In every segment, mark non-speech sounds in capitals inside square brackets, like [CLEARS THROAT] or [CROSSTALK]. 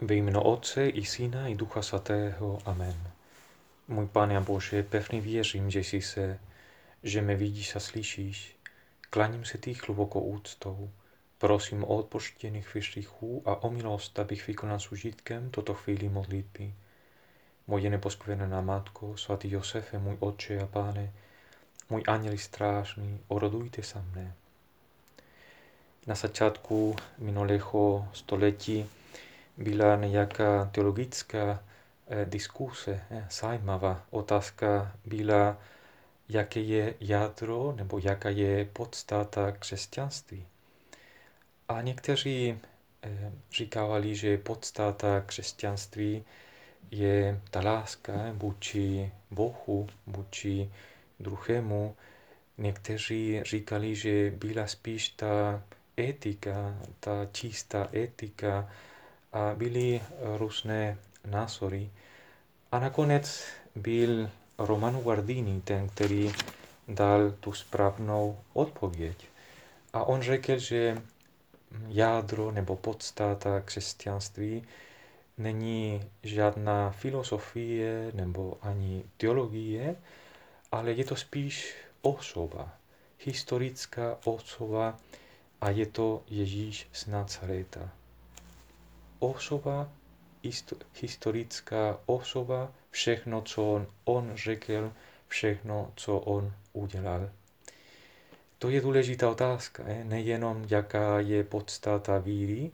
Ve jméno Otce i Syna i Ducha Svatého. Amen. Můj Pane a Bože, pevně věřím, že jsi se, že mě vidíš a slyšíš. Klaním se ty hluboko úctou. Prosím o odpoštění hříchů a o milost, abych vykonal s užitkem toto chvíli modlitby. Moje neposkvěnená Matko, svatý Josefe, můj Otče a Pane, můj anděl strážný, orodujte sa mne. Na začátku minulého století byla nějaká teologická eh, diskuse, eh, zajímavá otázka byla, jaké je jádro nebo jaká je podstata křesťanství. A někteří eh, říkali, že podstata křesťanství je ta láska vůči Bohu, vůči druhému. Někteří říkali, že byla spíš ta etika, ta čistá etika, a byly různé názory. A nakonec byl Romano Guardini ten, který dal tu správnou odpověď. A on řekl, že jádro nebo podstata křesťanství není žádná filozofie nebo ani teologie, ale je to spíš osoba, historická osoba a je to Ježíš z Nazareta osoba, historická osoba, všechno, co on, on řekl, všechno, co on udělal. To je důležitá otázka, ne? nejenom jaká je podstata víry,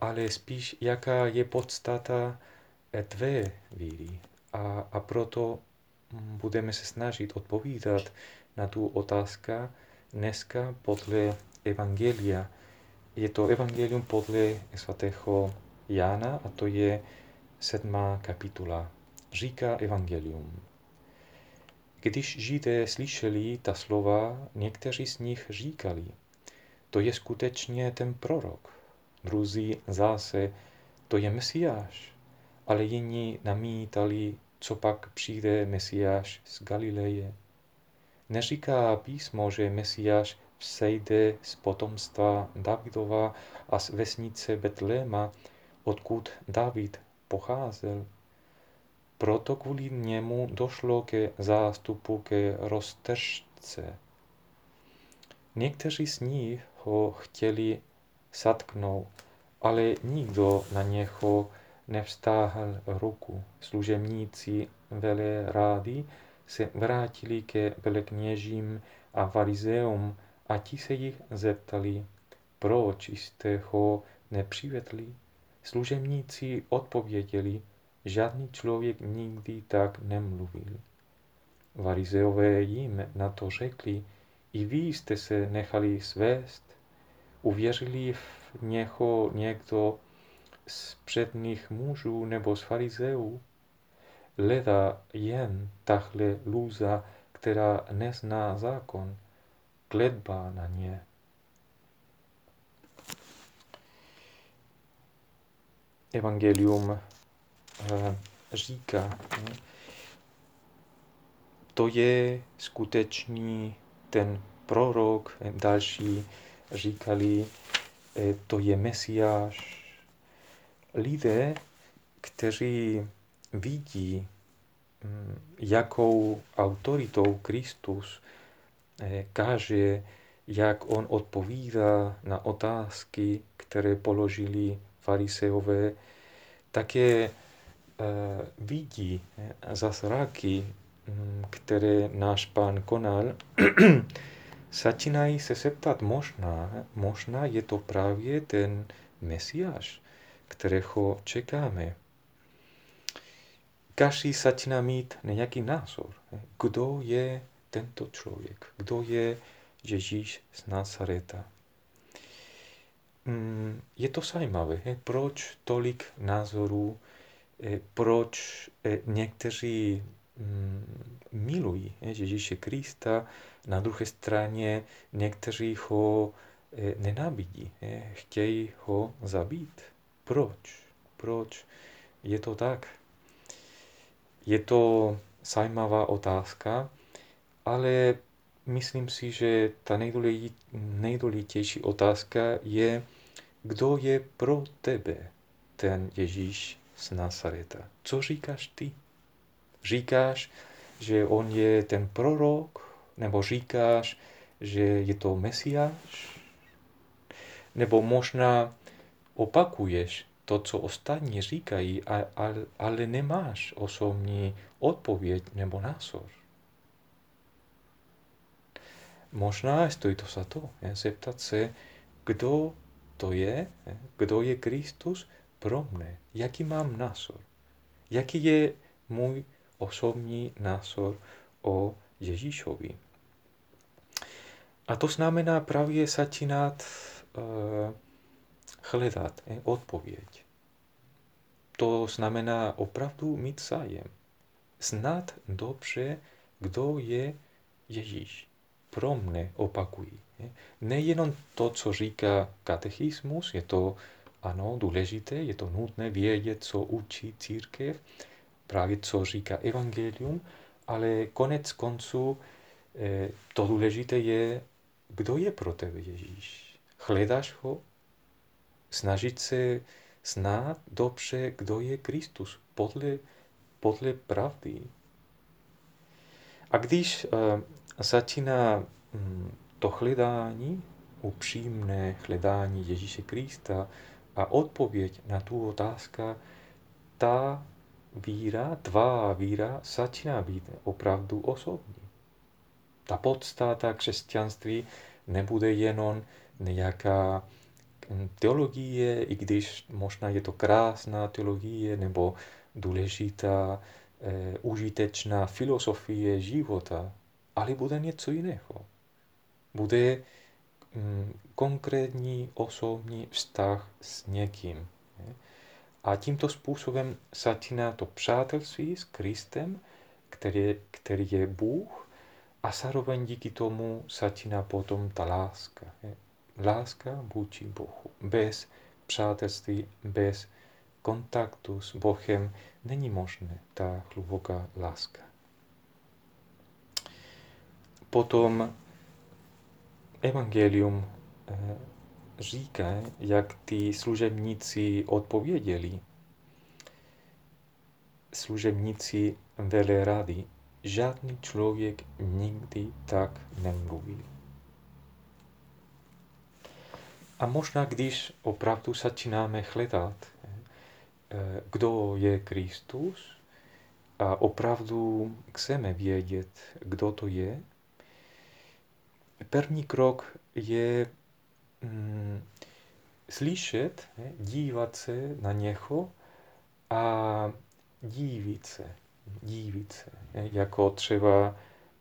ale spíš jaká je podstata eh, tvé víry. A, a proto budeme se snažit odpovídat na tu otázku dneska podle Evangelia, je to Evangelium podle svatého Jana a to je sedmá kapitola. Říká Evangelium. Když Židé slyšeli ta slova, někteří z nich říkali, to je skutečně ten prorok. Druzí zase, to je Mesiáš. Ale jiní namítali, co pak přijde Mesiáš z Galileje. Neříká písmo, že Mesiáš sejde z potomstva Davidova a z vesnice Betléma, odkud David pocházel. Proto kvůli němu došlo ke zástupu ke roztržce. Někteří z nich ho chtěli satknout, ale nikdo na něho nevstáhl ruku. Služebníci vele rádi se vrátili ke velekněžím a farizeum a ti se jich zeptali, proč jste ho nepřivedli? Služebníci odpověděli, žádný člověk nikdy tak nemluvil. Varizeové jim na to řekli, i vy jste se nechali svést, uvěřili v něho někdo z předních mužů nebo z farizeů, leda jen tahle lůza, která nezná zákon, kletba na ně. Evangelium eh, říká, to je skutečný ten prorok, další říkali, eh, to je Mesiáš. Lidé, kteří vidí, hm, jakou autoritou Kristus Eh, káže, jak on odpovídá na otázky, které položili fariseové, také eh, vidí eh, zázraky, mm, které náš pán konal, [CLEARS THROAT] začínají se septat možná, možná je to právě ten Mesiáš, kterého čekáme. Každý začíná mít nějaký názor. Kdo je tento člověk? Kdo je Ježíš z Nazareta? Mm, je to zajímavé, proč tolik názorů, eh, proč eh, někteří mm, milují Ježíše Krista, na druhé straně někteří ho eh, nenávidí, chtějí ho zabít. Proč? Proč je to tak? Je to zajímavá otázka, ale myslím si, že ta nejdůležitější otázka je, kdo je pro tebe. ten Ježíš z Nazareta. Co říkáš ty? Říkáš, že on je ten prorok? Nebo říkáš, že je to Mesiáš? Nebo možná opakuješ to, co ostatní říkají, ale nemáš osobní odpověď nebo názor. Možná stojí to za to, je, zeptat se, kdo to je, kdo je Kristus pro mne, jaký mám názor, jaký je můj osobní názor o Ježíšovi. A to znamená právě začínat uh, hledat je, odpověď. To znamená opravdu mít zájem. Znát dobře, kdo je Ježíš. Pro mne opakují. Nejenom to, co říká katechismus, je to ano, důležité, je to nutné vědět, co učí církev, právě co říká evangelium, ale konec konců eh, to důležité je, kdo je pro tebe Ježíš. Hledáš ho? Snažit se znát dobře, kdo je Kristus podle, podle pravdy. A když uh, začíná um, to hledání, upřímné hledání Ježíše Krista a odpověď na tu otázku, ta víra, tvá víra začíná být opravdu osobní. Ta podstata křesťanství nebude jenom nějaká hm, teologie, i když možná je to krásná teologie nebo důležitá, e, užitečná filozofie života, ale bude něco jiného. Bude mm, konkrétní osobní vztah s někým. A tímto způsobem začíná to přátelství s Kristem, který, který je Bůh, a zároveň díky tomu začíná potom ta láska. Láska vůči Bohu. Bez přátelství, bez kontaktu s Bohem není možné ta hluboká láska. Potom evangelium eh, říká, jak ty služebníci odpověděli. Služebníci rady, žádný člověk nikdy tak nemluvil. A možná, když opravdu začínáme hledat, kdo je Kristus, a opravdu chceme vědět, kdo to je, první krok je mm, slyšet, dívat se na něho a dívit se. Dívit se. Jako třeba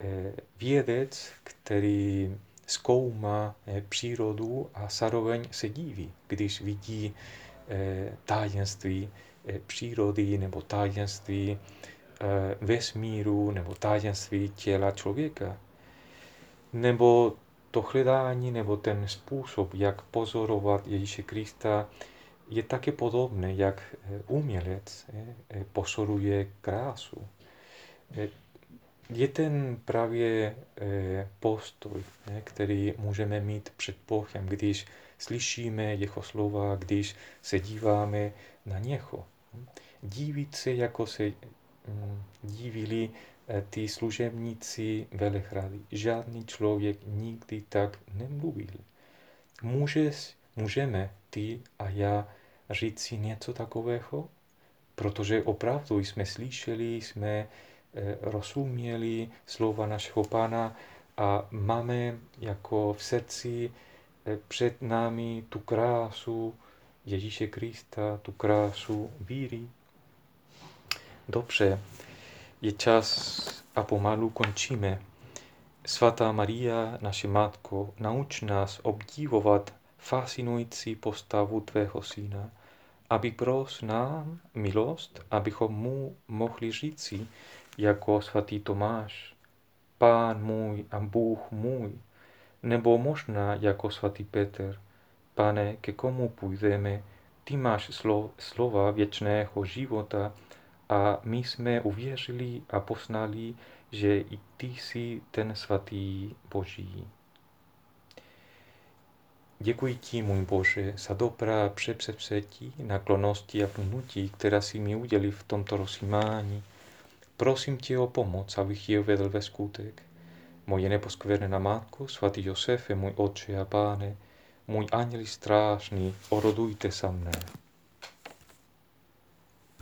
eh, vědec, který zkoumá eh, přírodu a zároveň se díví, když vidí eh, tajemství přírody nebo tajemství vesmíru nebo tajemství těla člověka. Nebo to hledání nebo ten způsob, jak pozorovat Ježíše Krista, je také podobné, jak eh, umělec eh, eh, pozoruje krásu. Je ten právě postoj, který můžeme mít před Bohem, když slyšíme jeho slova, když se díváme na něho. Dívit se, jako se mm, dívili E, ty služebníci velehrady. Žádný člověk nikdy tak nemluvil. Můžeš, můžeme ty a já říct si něco takového? Protože opravdu jsme slyšeli, jsme e, rozuměli slova našeho Pána a máme jako v srdci e, před námi tu krásu Ježíše Krista, tu krásu víry. Dobře, je čas a pomalu končíme. Svatá Maria, naše Matko, nauč nás obdivovat fascinující postavu Tvého Syna, aby pros nám milost, abychom mu mohli říci, jako svatý Tomáš, Pán můj a Bůh můj, nebo možná jako svatý Petr, Pane, ke komu půjdeme, ty máš slova věčného života, a my jsme uvěřili a poznali, že i ty jsi ten svatý Boží. Děkuji ti, můj Bože, za dobrá přepsepsetí, naklonosti a vnutí, která si mi udělí v tomto rozjímání. Prosím tě o pomoc, abych ji uvedl ve skutek. Moje neposkvrnená matko, svatý Josefe, můj otče a páne, můj anděl strážný, orodujte sa mne.